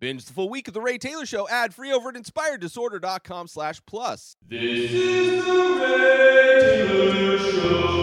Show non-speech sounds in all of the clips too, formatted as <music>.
Binge the full week of The Ray Taylor Show ad free over at inspireddisorder.com slash plus. This is the Ray Taylor Show.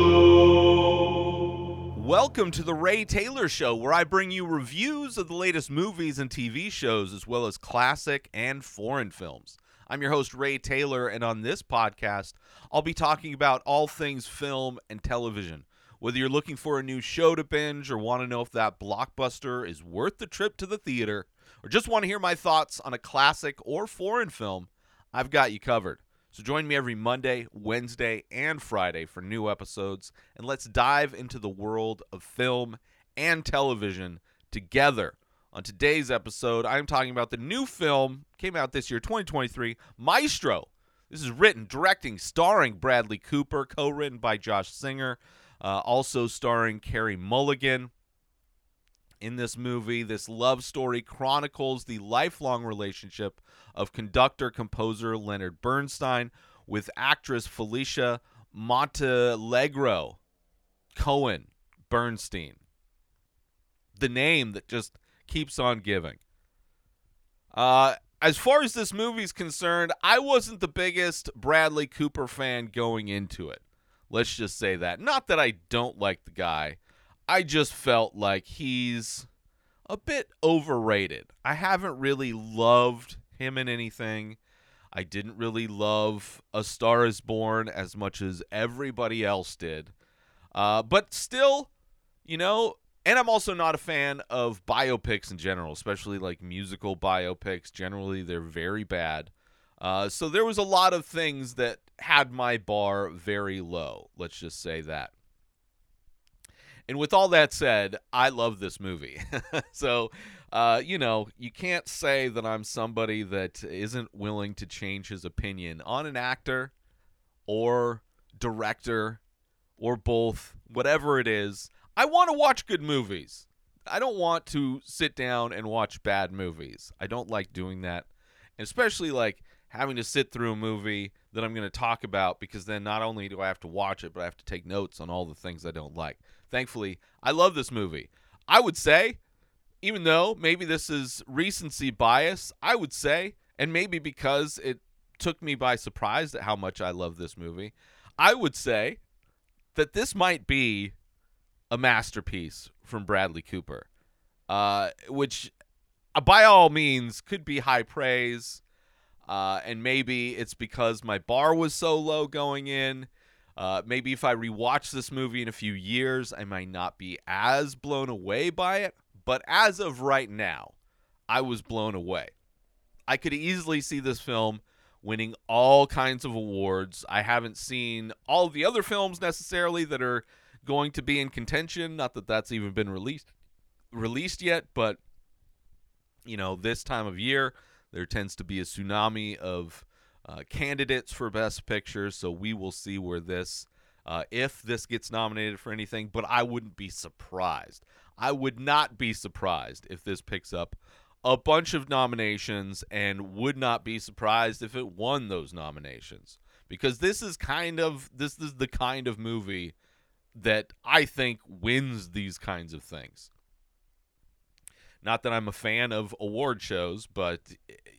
Welcome to The Ray Taylor Show, where I bring you reviews of the latest movies and TV shows, as well as classic and foreign films. I'm your host, Ray Taylor, and on this podcast, I'll be talking about all things film and television. Whether you're looking for a new show to binge or want to know if that blockbuster is worth the trip to the theater, or just want to hear my thoughts on a classic or foreign film, I've got you covered. So join me every Monday, Wednesday, and Friday for new episodes, and let's dive into the world of film and television together. On today's episode, I'm talking about the new film came out this year, 2023, Maestro. This is written, directing, starring Bradley Cooper, co-written by Josh Singer, uh, also starring Carey Mulligan in this movie. This love story chronicles the lifelong relationship of conductor composer Leonard Bernstein with actress Felicia Montealegre Cohen Bernstein. The name that just keeps on giving. Uh, as far as this movie's concerned, I wasn't the biggest Bradley Cooper fan going into it. Let's just say that. Not that I don't like the guy. I just felt like he's a bit overrated. I haven't really loved him in anything. I didn't really love A Star is Born as much as everybody else did. Uh, but still, you know, and I'm also not a fan of biopics in general, especially like musical biopics. Generally, they're very bad. Uh, so there was a lot of things that had my bar very low. Let's just say that. And with all that said, I love this movie. <laughs> so, uh, you know, you can't say that I'm somebody that isn't willing to change his opinion on an actor or director or both, whatever it is. I want to watch good movies. I don't want to sit down and watch bad movies. I don't like doing that. And especially like having to sit through a movie that I'm going to talk about because then not only do I have to watch it, but I have to take notes on all the things I don't like. Thankfully, I love this movie. I would say, even though maybe this is recency bias, I would say, and maybe because it took me by surprise at how much I love this movie, I would say that this might be a masterpiece from Bradley Cooper, uh, which uh, by all means could be high praise. Uh, and maybe it's because my bar was so low going in. Uh, maybe if I rewatch this movie in a few years, I might not be as blown away by it. But as of right now, I was blown away. I could easily see this film winning all kinds of awards. I haven't seen all the other films necessarily that are going to be in contention. Not that that's even been released released yet, but you know, this time of year there tends to be a tsunami of uh, candidates for Best Picture, so we will see where this, uh, if this gets nominated for anything. But I wouldn't be surprised. I would not be surprised if this picks up a bunch of nominations, and would not be surprised if it won those nominations because this is kind of this is the kind of movie that I think wins these kinds of things. Not that I'm a fan of award shows, but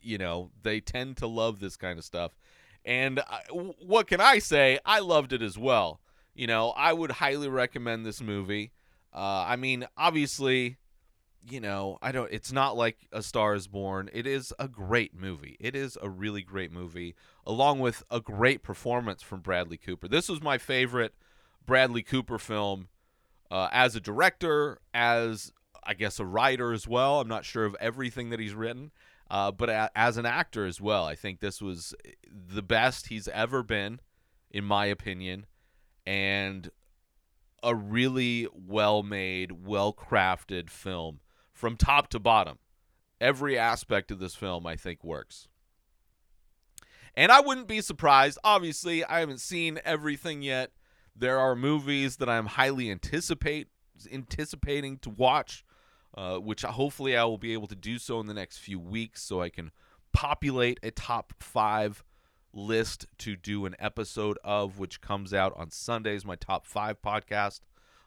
you know they tend to love this kind of stuff. And I, what can I say? I loved it as well. You know, I would highly recommend this movie. Uh, I mean, obviously, you know, I don't. It's not like A Star Is Born. It is a great movie. It is a really great movie, along with a great performance from Bradley Cooper. This was my favorite Bradley Cooper film uh, as a director, as I guess a writer as well. I'm not sure of everything that he's written, uh, but a- as an actor as well. I think this was the best he's ever been, in my opinion, and a really well made, well crafted film from top to bottom. Every aspect of this film, I think, works. And I wouldn't be surprised. Obviously, I haven't seen everything yet. There are movies that I'm highly anticipate anticipating to watch uh, which hopefully I will be able to do so in the next few weeks so I can populate a top five list to do an episode of, which comes out on Sundays, my top five podcast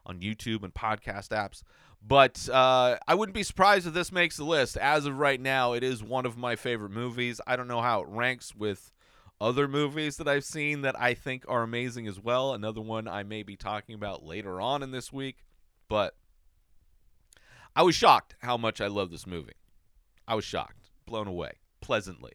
on YouTube and podcast apps. But uh, I wouldn't be surprised if this makes the list. As of right now, it is one of my favorite movies. I don't know how it ranks with other movies that I've seen that I think are amazing as well. Another one I may be talking about later on in this week. But I was shocked how much I love this movie. I was shocked, blown away, pleasantly.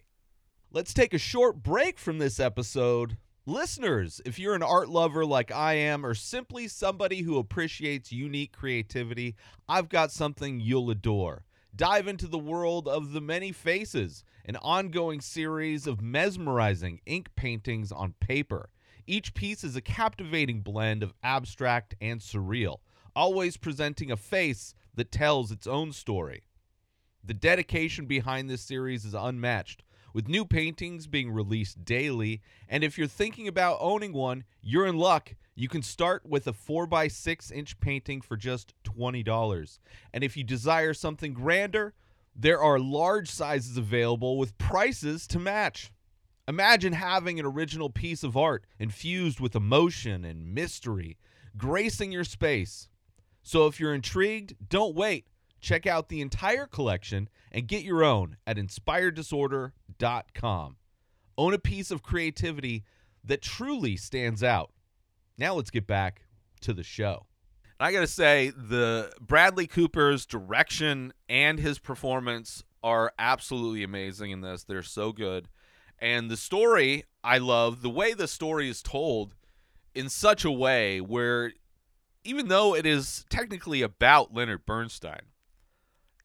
Let's take a short break from this episode. Listeners, if you're an art lover like I am, or simply somebody who appreciates unique creativity, I've got something you'll adore. Dive into the world of The Many Faces, an ongoing series of mesmerizing ink paintings on paper. Each piece is a captivating blend of abstract and surreal, always presenting a face that tells its own story. The dedication behind this series is unmatched, with new paintings being released daily. And if you're thinking about owning one, you're in luck. You can start with a 4x6 inch painting for just $20. And if you desire something grander, there are large sizes available with prices to match. Imagine having an original piece of art infused with emotion and mystery, gracing your space. So if you're intrigued, don't wait. Check out the entire collection and get your own at inspireddisorder.com. Own a piece of creativity that truly stands out. Now let's get back to the show. I got to say the Bradley Cooper's direction and his performance are absolutely amazing in this. They're so good. And the story, I love the way the story is told in such a way where even though it is technically about Leonard Bernstein,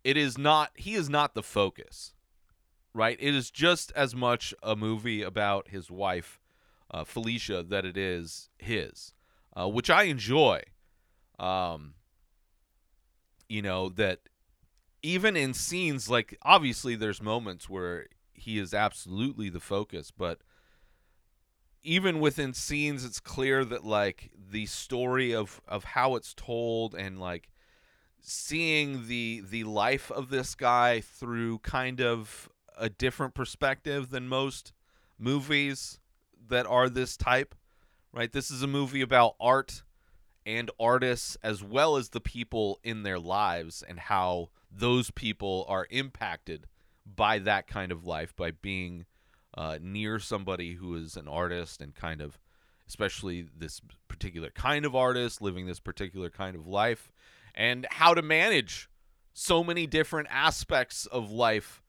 it is not he is not the focus right? It is just as much a movie about his wife uh, felicia that it is his uh, which i enjoy. Um you know that even in scenes like obviously there's moments where he is absolutely the focus but even within scenes it's clear that like the story of of how it's told and like seeing the the life of this guy through kind of a different perspective than most movies that are this type right? This is a movie about art and artists as well as the people in their lives and how those people are impacted by that kind of life by being uh, near somebody who is an artist and kind of especially this particular kind of artist living this particular kind of life and how to manage so many different aspects of life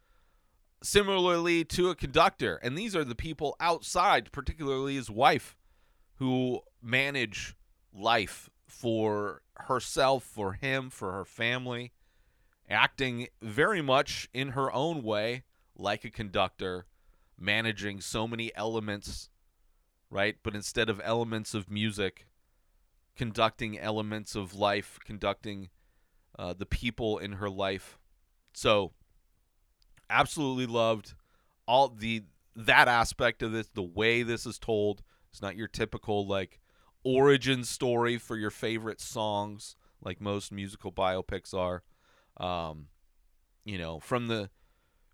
similarly to a conductor. And these are the people outside particularly his wife who manage life for herself for him for her family acting very much in her own way like a conductor managing so many elements right but instead of elements of music conducting elements of life, conducting uh, the people in her life. So, absolutely loved all the that aspect of this, the way this is told. It's not your typical like origin story for your favorite songs, like most musical biopics are. Um, you know, from the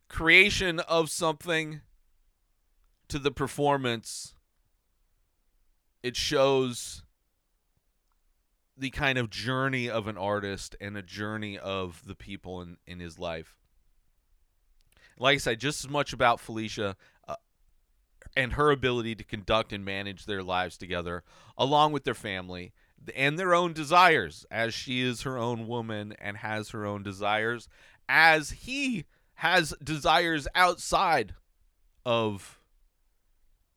creation of something to the performance, it shows the kind of journey of an artist and a journey of the people in, in his life. Like I said, just as much about Felicia uh, and her ability to conduct and manage their lives together, along with their family and their own desires, as she is her own woman and has her own desires, as he has desires outside of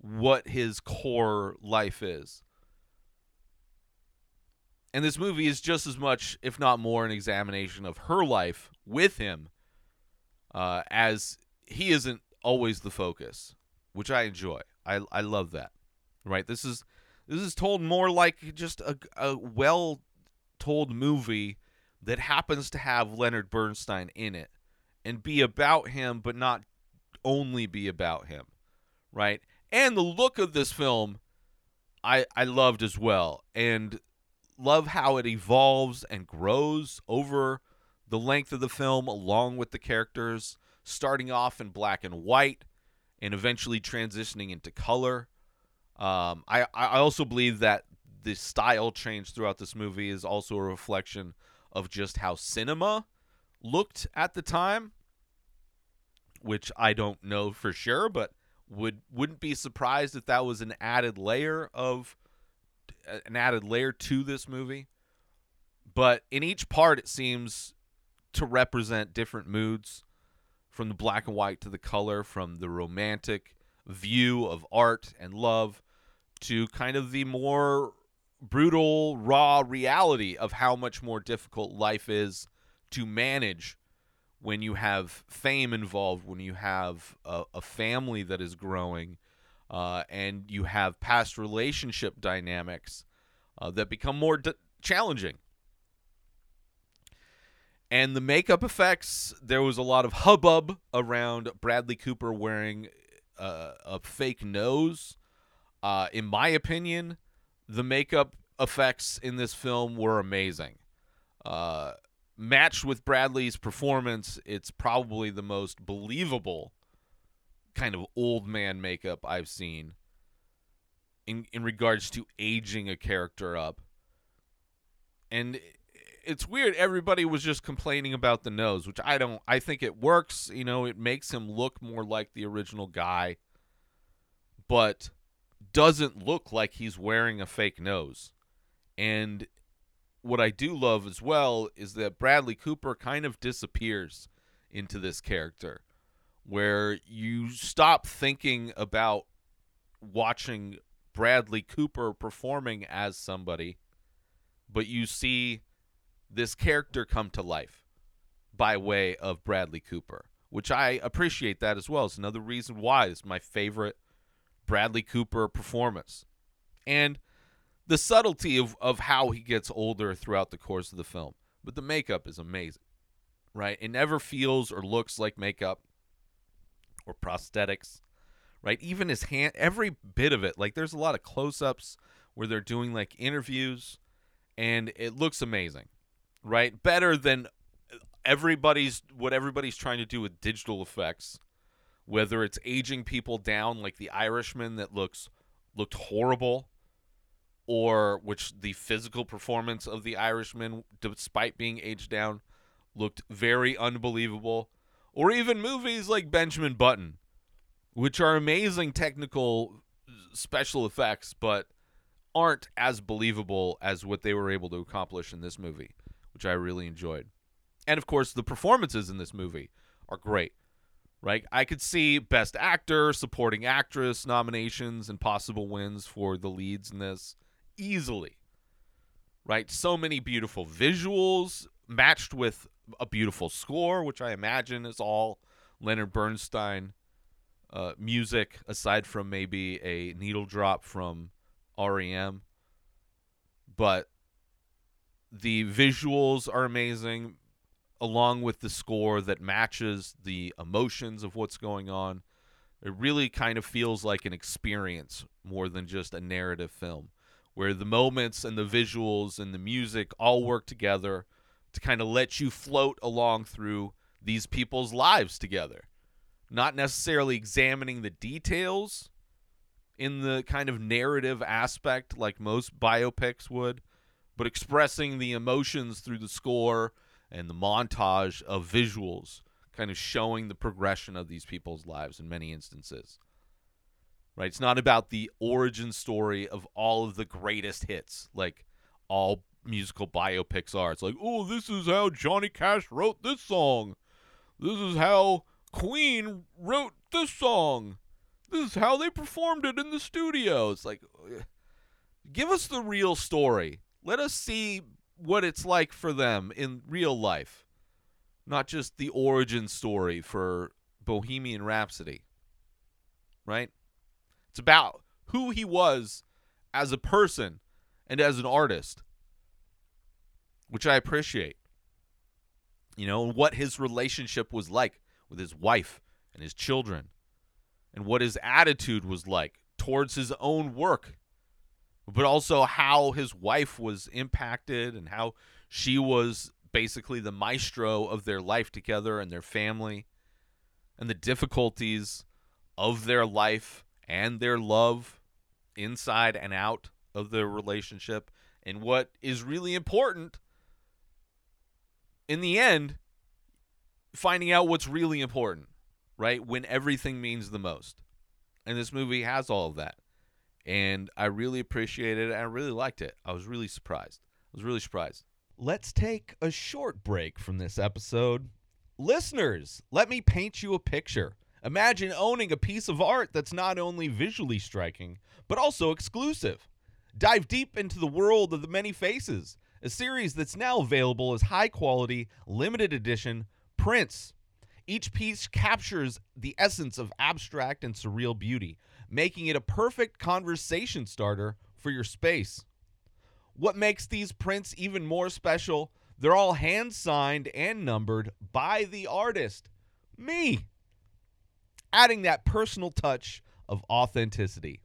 what his core life is. And this movie is just as much, if not more, an examination of her life with him, uh, as he isn't always the focus, which I enjoy. I I love that. Right? This is this is told more like just a a well told movie that happens to have Leonard Bernstein in it and be about him, but not only be about him. Right? And the look of this film I I loved as well. And love how it evolves and grows over the length of the film along with the characters starting off in black and white and eventually transitioning into color um, I, I also believe that the style change throughout this movie is also a reflection of just how cinema looked at the time, which I don't know for sure, but would wouldn't be surprised if that was an added layer of an added layer to this movie. But in each part it seems to represent different moods from the black and white to the color, from the romantic view of art and love to kind of the more brutal, raw reality of how much more difficult life is to manage when you have fame involved, when you have a, a family that is growing, uh, and you have past relationship dynamics uh, that become more d- challenging. And the makeup effects, there was a lot of hubbub around Bradley Cooper wearing uh, a fake nose. Uh, in my opinion, the makeup effects in this film were amazing. Uh, matched with Bradley's performance, it's probably the most believable kind of old man makeup I've seen in in regards to aging a character up. And it's weird everybody was just complaining about the nose, which I don't I think it works, you know, it makes him look more like the original guy, but doesn't look like he's wearing a fake nose. And what I do love as well is that Bradley Cooper kind of disappears into this character where you stop thinking about watching Bradley Cooper performing as somebody, but you see this character come to life by way of Bradley Cooper, which I appreciate that as well. It's another reason why it's my favorite Bradley Cooper performance. And the subtlety of, of how he gets older throughout the course of the film. But the makeup is amazing, right? It never feels or looks like makeup or prosthetics, right? Even his hand, every bit of it. Like there's a lot of close ups where they're doing like interviews and it looks amazing, right? Better than everybody's, what everybody's trying to do with digital effects, whether it's aging people down like the Irishman that looks looked horrible or which the physical performance of the Irishman, despite being aged down, looked very unbelievable, or even movies like Benjamin Button, which are amazing technical uh, special effects, but aren't as believable as what they were able to accomplish in this movie, which I really enjoyed. And of course, the performances in this movie are great. Right? I could see best actor, supporting actress nominations and possible wins for the leads in this easily. Right? So many beautiful visuals matched with a beautiful score, which I imagine is all Leonard Bernstein uh, music, aside from maybe a needle drop from REM. But the visuals are amazing, along with the score that matches the emotions of what's going on. It really kind of feels like an experience more than just a narrative film where the moments and the visuals and the music all work together to kind of let you float along through these people's lives together. Not necessarily examining the details in the kind of narrative aspect like most biopics would, but expressing the emotions through the score and the montage of visuals, kind of showing the progression of these people's lives in many instances right? It's not about the origin story of all of the greatest hits, like all musical biopics are. It's like, oh, this is how Johnny Cash wrote this song. This is how Queen wrote this song. This is how they performed it in the studio. It's like, give us the real story. Let us see what it's like for them in real life, not just the origin story for Bohemian Rhapsody. Right? It's about who he was as a person and as an artist, which I appreciate. You know, and what his relationship was like with his wife and his children, and what his attitude was like towards his own work, but also how his wife was impacted and how she was basically the maestro of their life together and their family and the difficulties of their life and their love inside and out of the relationship. And what is really important in the end, finding out what's really important, right? When everything means the most. And this movie has all of that. And I really appreciated it. I really liked it. I was really surprised. I was really surprised. Let's take a short break from this episode. Listeners, let me paint you a picture. Imagine owning a piece of art that's not only visually striking, but also exclusive. Dive deep into the world of the many faces, a series that's now available as high quality, limited edition prints. Each piece captures the essence of abstract and surreal beauty, making it a perfect conversation starter for your space. What makes these prints even more special? They're all hand signed and numbered by the artist, me, adding that personal touch of authenticity.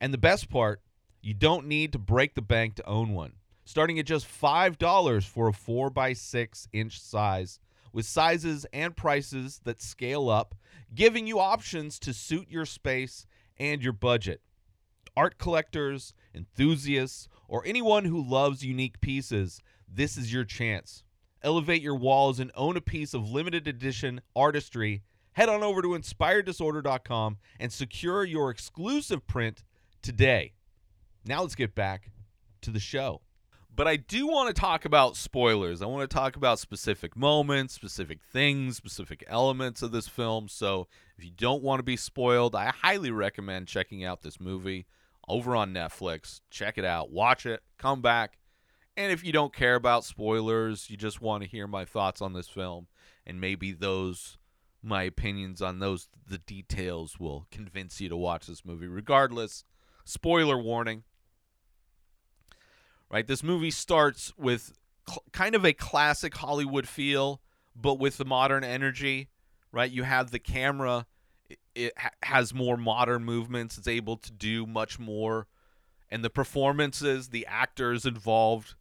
And the best part, you don't need to break the bank to own one. Starting at just $5 for a 4x6 inch size, with sizes and prices that scale up, giving you options to suit your space and your budget. Art collectors, enthusiasts, or anyone who loves unique pieces, this is your chance. Elevate your walls and own a piece of limited edition artistry. Head on over to inspireddisorder.com and secure your exclusive print today. Now let's get back to the show. But I do want to talk about spoilers. I want to talk about specific moments, specific things, specific elements of this film. So if you don't want to be spoiled, I highly recommend checking out this movie over on Netflix. Check it out, watch it, come back. And if you don't care about spoilers, you just want to hear my thoughts on this film, and maybe those my opinions on those the details will convince you to watch this movie regardless. Spoiler warning. Right? This movie starts with cl- kind of a classic Hollywood feel, but with the modern energy, right? You have the camera it, it ha- has more modern movements. It's able to do much more and the performances, the actors involved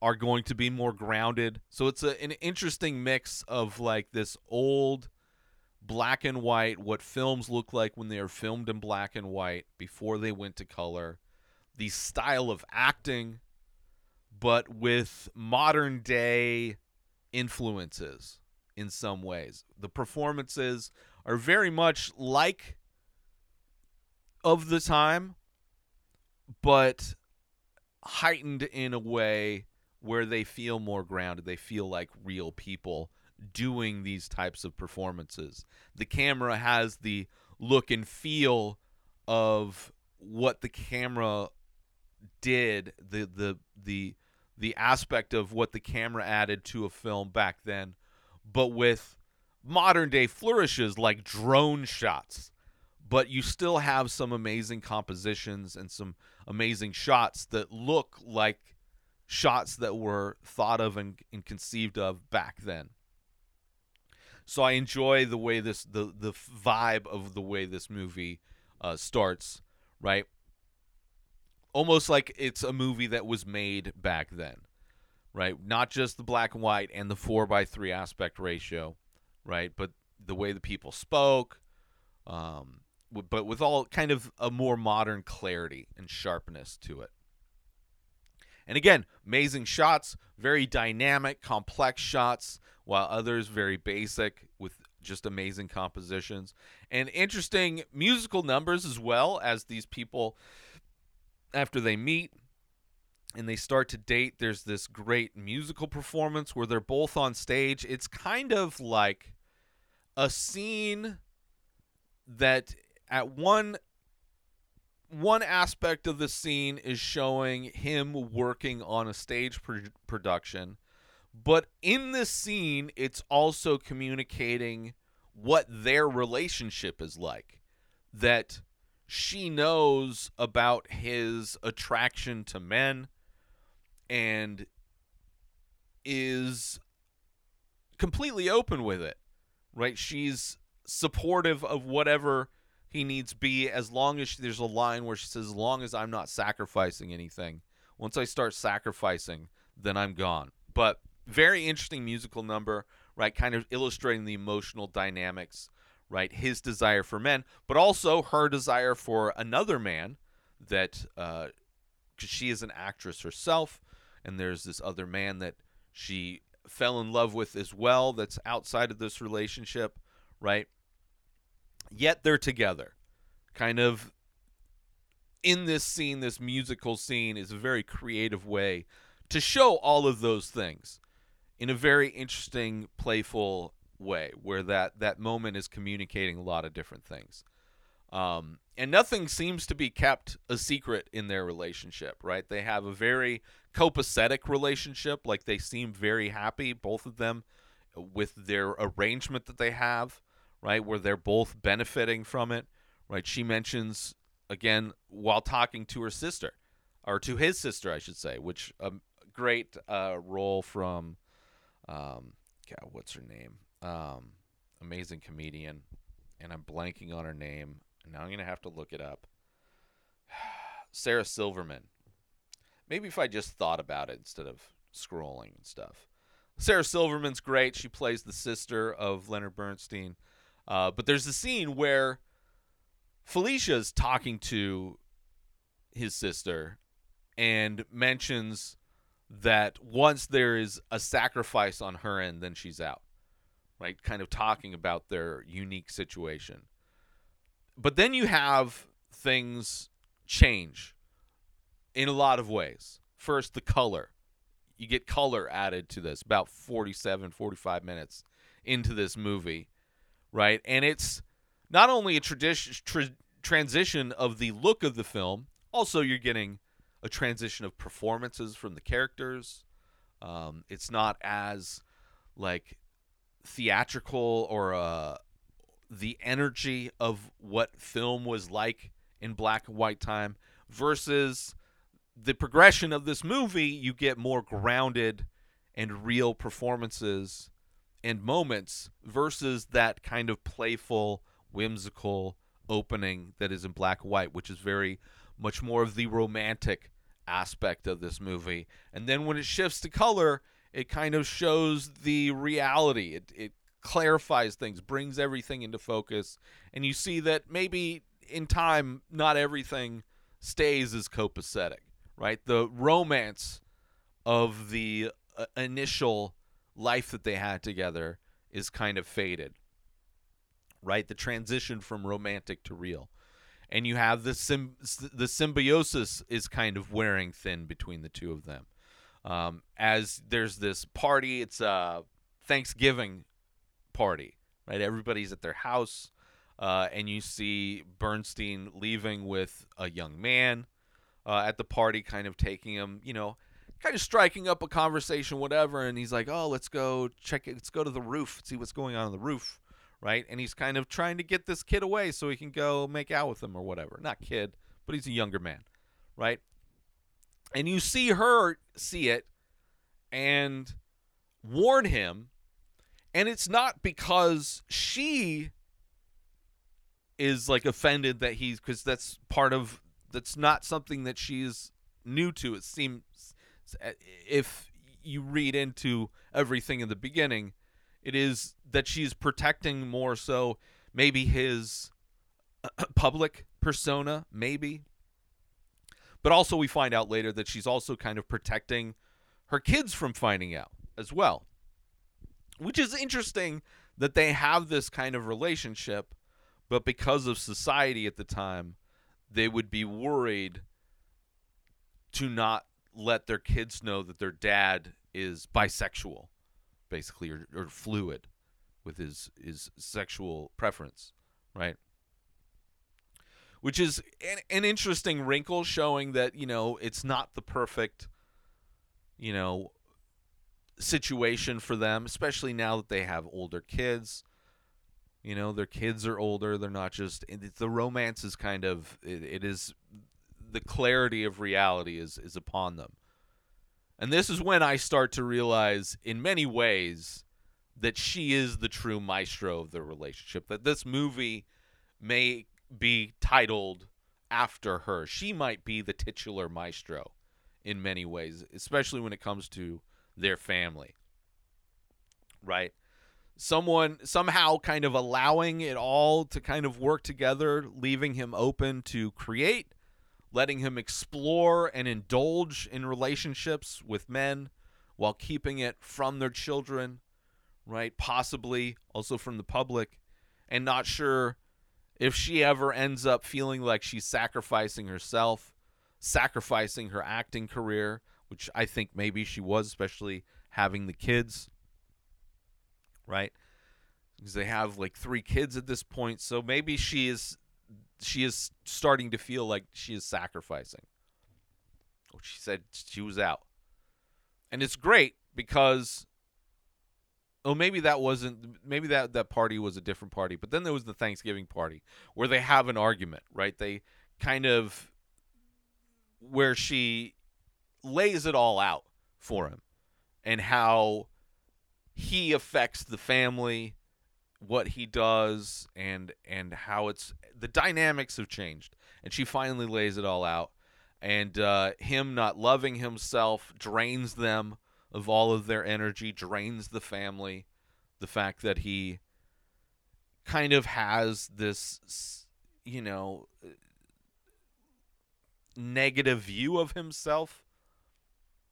are going to be more grounded. So it's a, an interesting mix of like this old black and white, what films look like when they are filmed in black and white before they went to color, the style of acting, but with modern day influences in some ways. The performances are very much like of the time, but heightened in a way where they feel more grounded. They feel like real people doing these types of performances. The camera has the look and feel of what the camera did, the the the the aspect of what the camera added to a film back then, but with modern day flourishes like drone shots. But you still have some amazing compositions and some amazing shots that look like shots that were thought of and, and conceived of back then. So I enjoy the way this the the vibe of the way this movie uh, starts, right? Almost like it's a movie that was made back then, right? Not just the black and white and the four by three aspect ratio, right? But the way the people spoke, um, but with all kind of a more modern clarity and sharpness to it. And again, amazing shots, very dynamic, complex shots, while others very basic with just amazing compositions. And interesting musical numbers as well as these people after they meet and they start to date there's this great musical performance where they're both on stage. It's kind of like a scene that at one one aspect of the scene is showing him working on a stage pr- production but in this scene it's also communicating what their relationship is like that she knows about his attraction to men and is completely open with it right? She's supportive of whatever he needs be as long as there's a line where she says as long as i'm not sacrificing anything once i start sacrificing then i'm gone but very interesting musical number right kind of illustrating the emotional dynamics right his desire for men but also her desire for another man that uh because she is an actress herself and there's this other man that she fell in love with as well that's outside of this relationship, right? Yet they're together. Kind of in this scene, this musical scene is a very creative way to show all of those things in a very interesting, playful way where that that moment is communicating a lot of different things. Um, and nothing seems to be kept a secret in their relationship, right? They have a very copacetic relationship. Like they seem very happy, both of them, with their arrangement that they have, right? Where they're both benefiting from it, right? She mentions again while talking to her sister, or to his sister, I should say, which a um, great uh, role from, um, God, what's her name? Um, amazing comedian, and I'm blanking on her name. Now I'm gonna have to look it up. <sighs> Sarah Silverman. Maybe if I just thought about it instead of scrolling and stuff. Sarah Silverman's great. She plays the sister of Leonard Bernstein. Uh, but there's a scene where Felicia's talking to his sister and mentions that once there is a sacrifice on her end, then she's out. Right? Kind of talking about their unique situation. But then you have things change in a lot of ways. First, the color. You get color added to this about 47, 45 minutes into this movie, right? And it's not only a tradition tra- transition of the look of the film, also you're getting a transition of performances from the characters. Um, it's not as like theatrical or uh, the energy of what film was like in black and white time versus the progression of this movie, you get more grounded and real performances and moments versus that kind of playful, whimsical opening that is in black and white, which is very much more of the romantic aspect of this movie. And then when it shifts to color, it kind of shows the reality. It, it clarifies things, brings everything into focus, and you see that maybe in time, not everything stays as copacetic, right? The romance of the uh, initial life that they had together is kind of faded, right? The transition from romantic to real. And you have the sim- the symbiosis is kind of wearing thin between the two of them. Um, as there's this party, it's a Thanksgiving party, right? Everybody's at their house, uh, and you see Bernstein leaving with a young man uh, at the party, kind of taking him, you know, kind of striking up a conversation, whatever. And he's like, "Oh, let's go check it. Let's go to the roof, see what's going on on the roof." Right, and he's kind of trying to get this kid away so he can go make out with him or whatever. Not kid, but he's a younger man, right? And you see her see it and warn him and it's not because she is like offended that he's because that's part of that's not something that she's new to. It seems Uh, if you read into everything in the beginning, it is that she's protecting more so maybe his uh, <clears throat> public persona, maybe. But also, we find out later that she's also kind of protecting her kids from finding out as well which is interesting that they have this kind of relationship, but because of society at the time, they would be worried to not let their kids know that their dad is bisexual, basically, or, or fluid with his his sexual preference, right? Which is an, an interesting wrinkle showing that you know it's not the perfect, you know, situation for them, especially now that they have older kids. You know, their kids are older. They're not just the romance is kind of it, it is the clarity of reality is is upon them. And this is when I start to realize in many ways that she is the true maestro of the relationship. That this movie may be titled after her. She might be the titular maestro in many ways, especially when it comes to their family. Right? Someone somehow kind of allowing it all to kind of work together, leaving him open to create, letting him explore and indulge in relationships with men, while keeping it from their children, right? Possibly also from the public, and not sure if she ever ends up feeling like she's sacrificing herself, sacrificing her acting career, which I think maybe she was, especially having the kids, right? Because they have like three kids at this point, so maybe she is she is starting to feel like she is sacrificing. Oh, she said she was out. And it's great because oh maybe that wasn't maybe that that party was a different party, but then there was the Thanksgiving party where they have an argument, right? They kind of where she lays it all out for him and how he affects the family what he does and and how it's the dynamics have changed. And she finally lays it all out. And uh, him not loving himself drains them of all of their energy drains the family. The fact that he kind of has this you know negative view of himself.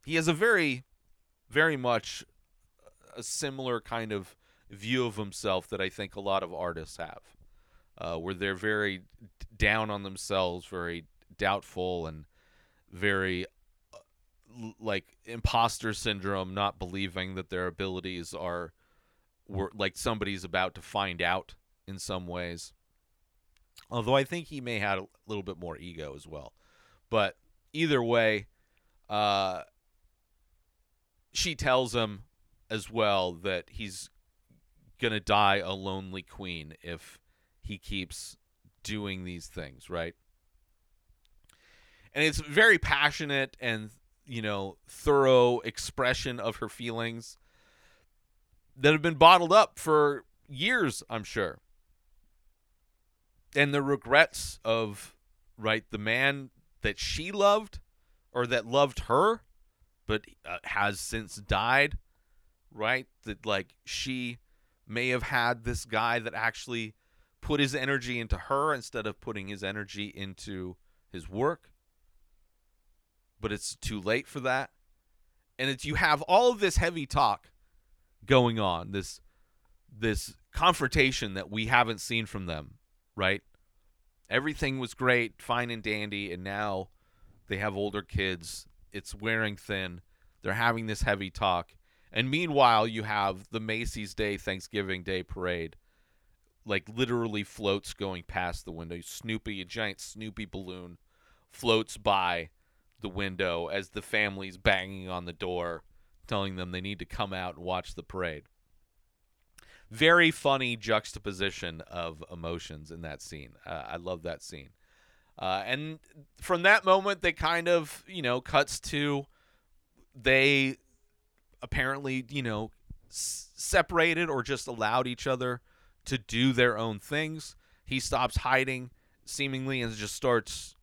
He has a very very much a similar kind of view of himself that I think a lot of artists have, uh, where they're very down on themselves, very doubtful, and very uh, like imposter syndrome, not believing that their abilities are were like somebody's about to find out in some ways. Although I think he may have a little bit more ego as well, but either way, uh, she tells him as well that he's to die a lonely queen if he keeps doing these things, right? And it's very passionate and, you know, thorough expression of her feelings that have been bottled up for years, I'm sure. And the regrets of, right, the man that she loved or that loved her but uh, has since died, right? That, like, she may have had this guy that actually put his energy into her instead of putting his energy into his work. But it's too late for that. And it's you have all of this heavy talk going on, this this confrontation that we haven't seen from them, right? Everything was great, fine and dandy, and now they have older kids. It's wearing thin. They're having this heavy talk and meanwhile, you have the Macy's Day Thanksgiving Day parade, like literally floats going past the window. Snoopy, a giant Snoopy balloon, floats by the window as the family's banging on the door, telling them they need to come out and watch the parade. Very funny juxtaposition of emotions in that scene. Uh, I love that scene. Uh, and from that moment, they kind of, you know, cuts to they apparently, you know, s- separated or just allowed each other to do their own things. He stops hiding seemingly and just starts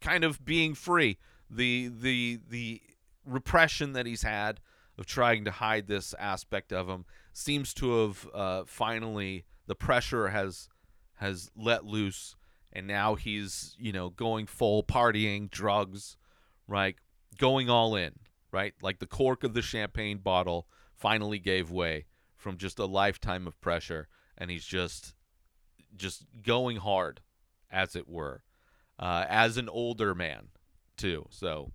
kind of being free. The the the repression that he's had of trying to hide this aspect of him seems to have uh, finally the pressure has has let loose and now he's you know going full partying drugs right going all in right? Like the cork of the champagne bottle finally gave way from just a lifetime of pressure, and he's just just going hard, as it were, uh, as an older man too. So,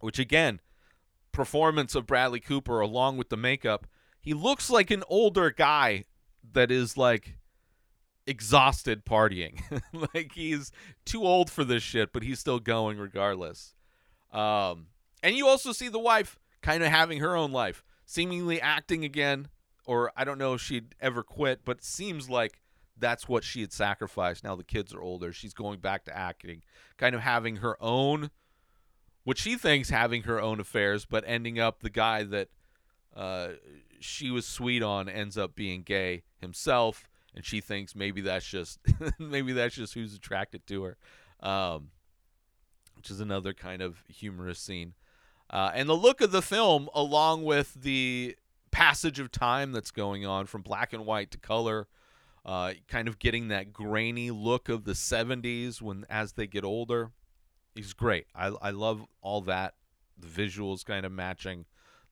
which again, performance of Bradley Cooper along with the makeup, he looks like an older guy that is like exhausted partying. <laughs> like he's too old for this shit, but he's still going regardless. Um, and you also see the wife kind of having her own life, seemingly acting again, or I don't know if she'd ever quit, but seems like that's what she had sacrificed. Now the kids are older. She's going back to acting, kind of having her own, what she thinks having her own affairs, but ending up the guy that uh, she was sweet on ends up being gay himself, and she thinks maybe that's just <laughs> maybe that's just who's attracted to her, um, which is another kind of humorous scene. Uh, and the look of the film, along with the passage of time that's going on from black and white to color, uh, kind of getting that grainy look of the 70s when as they get older, is great. I, I love all that the visuals kind of matching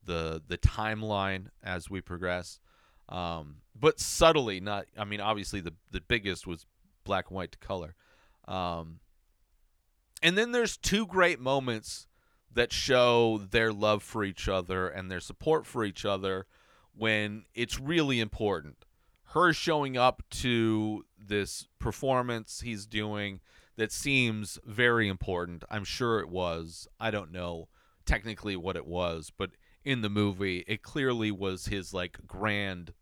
the the timeline as we progress. Um, but subtly, not. I mean, obviously the the biggest was black and white to color. Um, and then there's two great moments that show their love for each other and their support for each other when it's really important. Her showing up to this performance he's doing that seems very important. I'm sure it was. I don't know technically what it was, but in the movie, it clearly was his like grand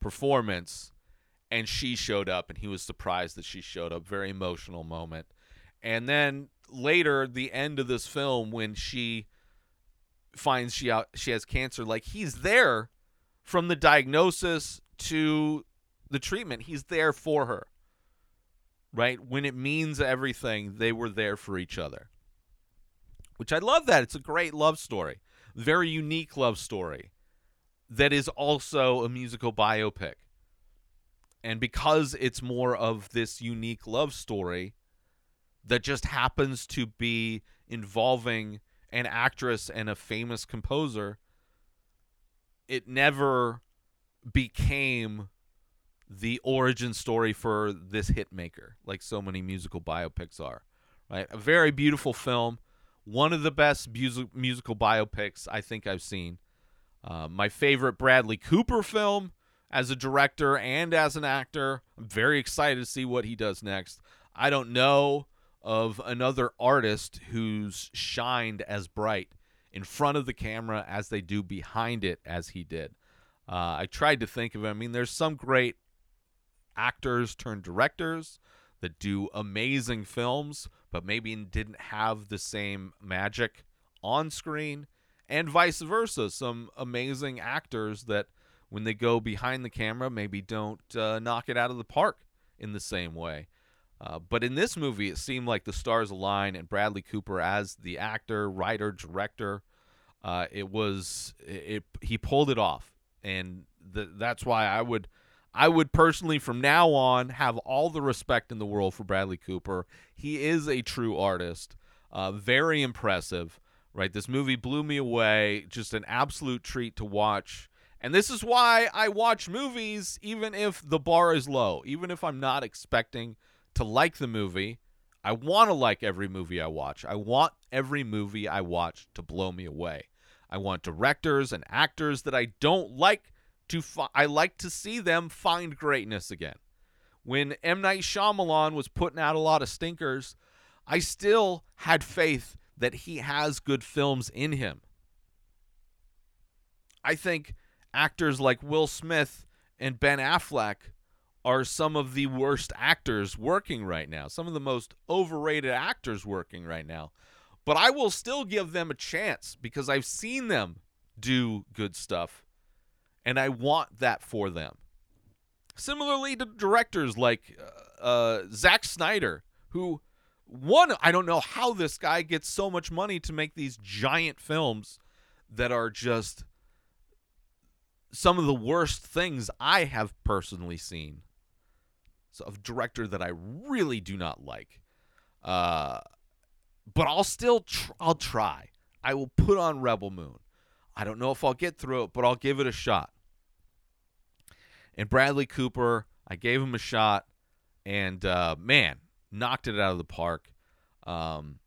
performance and she showed up and he was surprised that she showed up. Very emotional moment. And then later, the end of this film, when she finds she out, she has cancer, like he's there from the diagnosis to the treatment. He's there for her. Right? When it means everything, they were there for each other. Which I love that. It's a great love story. Very unique love story that is also a musical biopic. And because it's more of this unique love story that just happens to be involving an actress and a famous composer, it never became the origin story for this hit maker like so many musical biopics are right? A very beautiful film one of the best music, musical biopics i think i've seen. Uh, my favorite bradley cooper film as a director and as an actor. I'm very excited to see what he does next. I don't know of another artist who's shined as bright in front of the camera as they do behind it as he did uh, I tried to think of it. I mean, there's some great actors turned directors that do amazing films, but maybe didn't have the same magic on screen, and vice versa. Some amazing actors that, when they go behind the camera, maybe don't uh, knock it out of the park in the same way. Uh, but in this movie, it seemed like the stars aligned, and Bradley Cooper as the actor, writer, director, uh, it was it, it, he pulled it off, and the, that's why I would I would personally, from now on, have all the respect in the world for Bradley Cooper. He is a true artist, uh, very impressive. Right, this movie blew me away. Just an absolute treat to watch. And this is why I watch movies, even if the bar is low, even if I'm not expecting to like the movie. I want to like every movie I watch. I want every movie I watch to blow me away. I want directors and actors that I don't like to fi- I like to see them find greatness again. When M Night Shyamalan was putting out a lot of stinkers, I still had faith that he has good films in him. I think actors like Will Smith and Ben Affleck are some of the worst actors working right now, some of the most overrated actors working right now. But I will still give them a chance because I've seen them do good stuff and I want that for them. Similarly to directors like uh, uh, Zack Snyder, who one I don't know how this guy gets so much money to make these giant films that are just some of the worst things I have personally seen. A director that I really do not like. Uh, but I'll still tr- I'll try. I will put on Rebel Moon. I don't know if I'll get through it, but I'll give it a shot. And Bradley Cooper, I gave him a shot, and uh, man, knocked it out of the park. Um,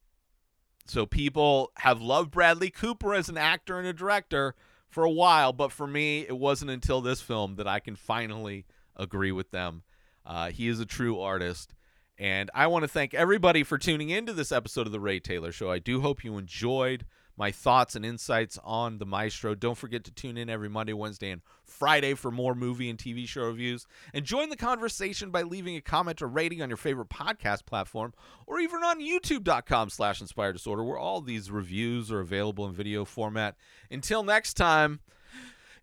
so people have loved Bradley Cooper as an actor and a director for a while, but for me, it wasn't until this film that I can finally agree with them. Uh, he is a true artist. And I want to thank everybody for tuning into this episode of The Ray Taylor Show. I do hope you enjoyed my thoughts and insights on the Maestro. Don't forget to tune in every Monday, Wednesday, and Friday for more movie and TV show reviews. And join the conversation by leaving a comment or rating on your favorite podcast platform or even on youtube.com slash inspired disorder where all these reviews are available in video format. Until next time,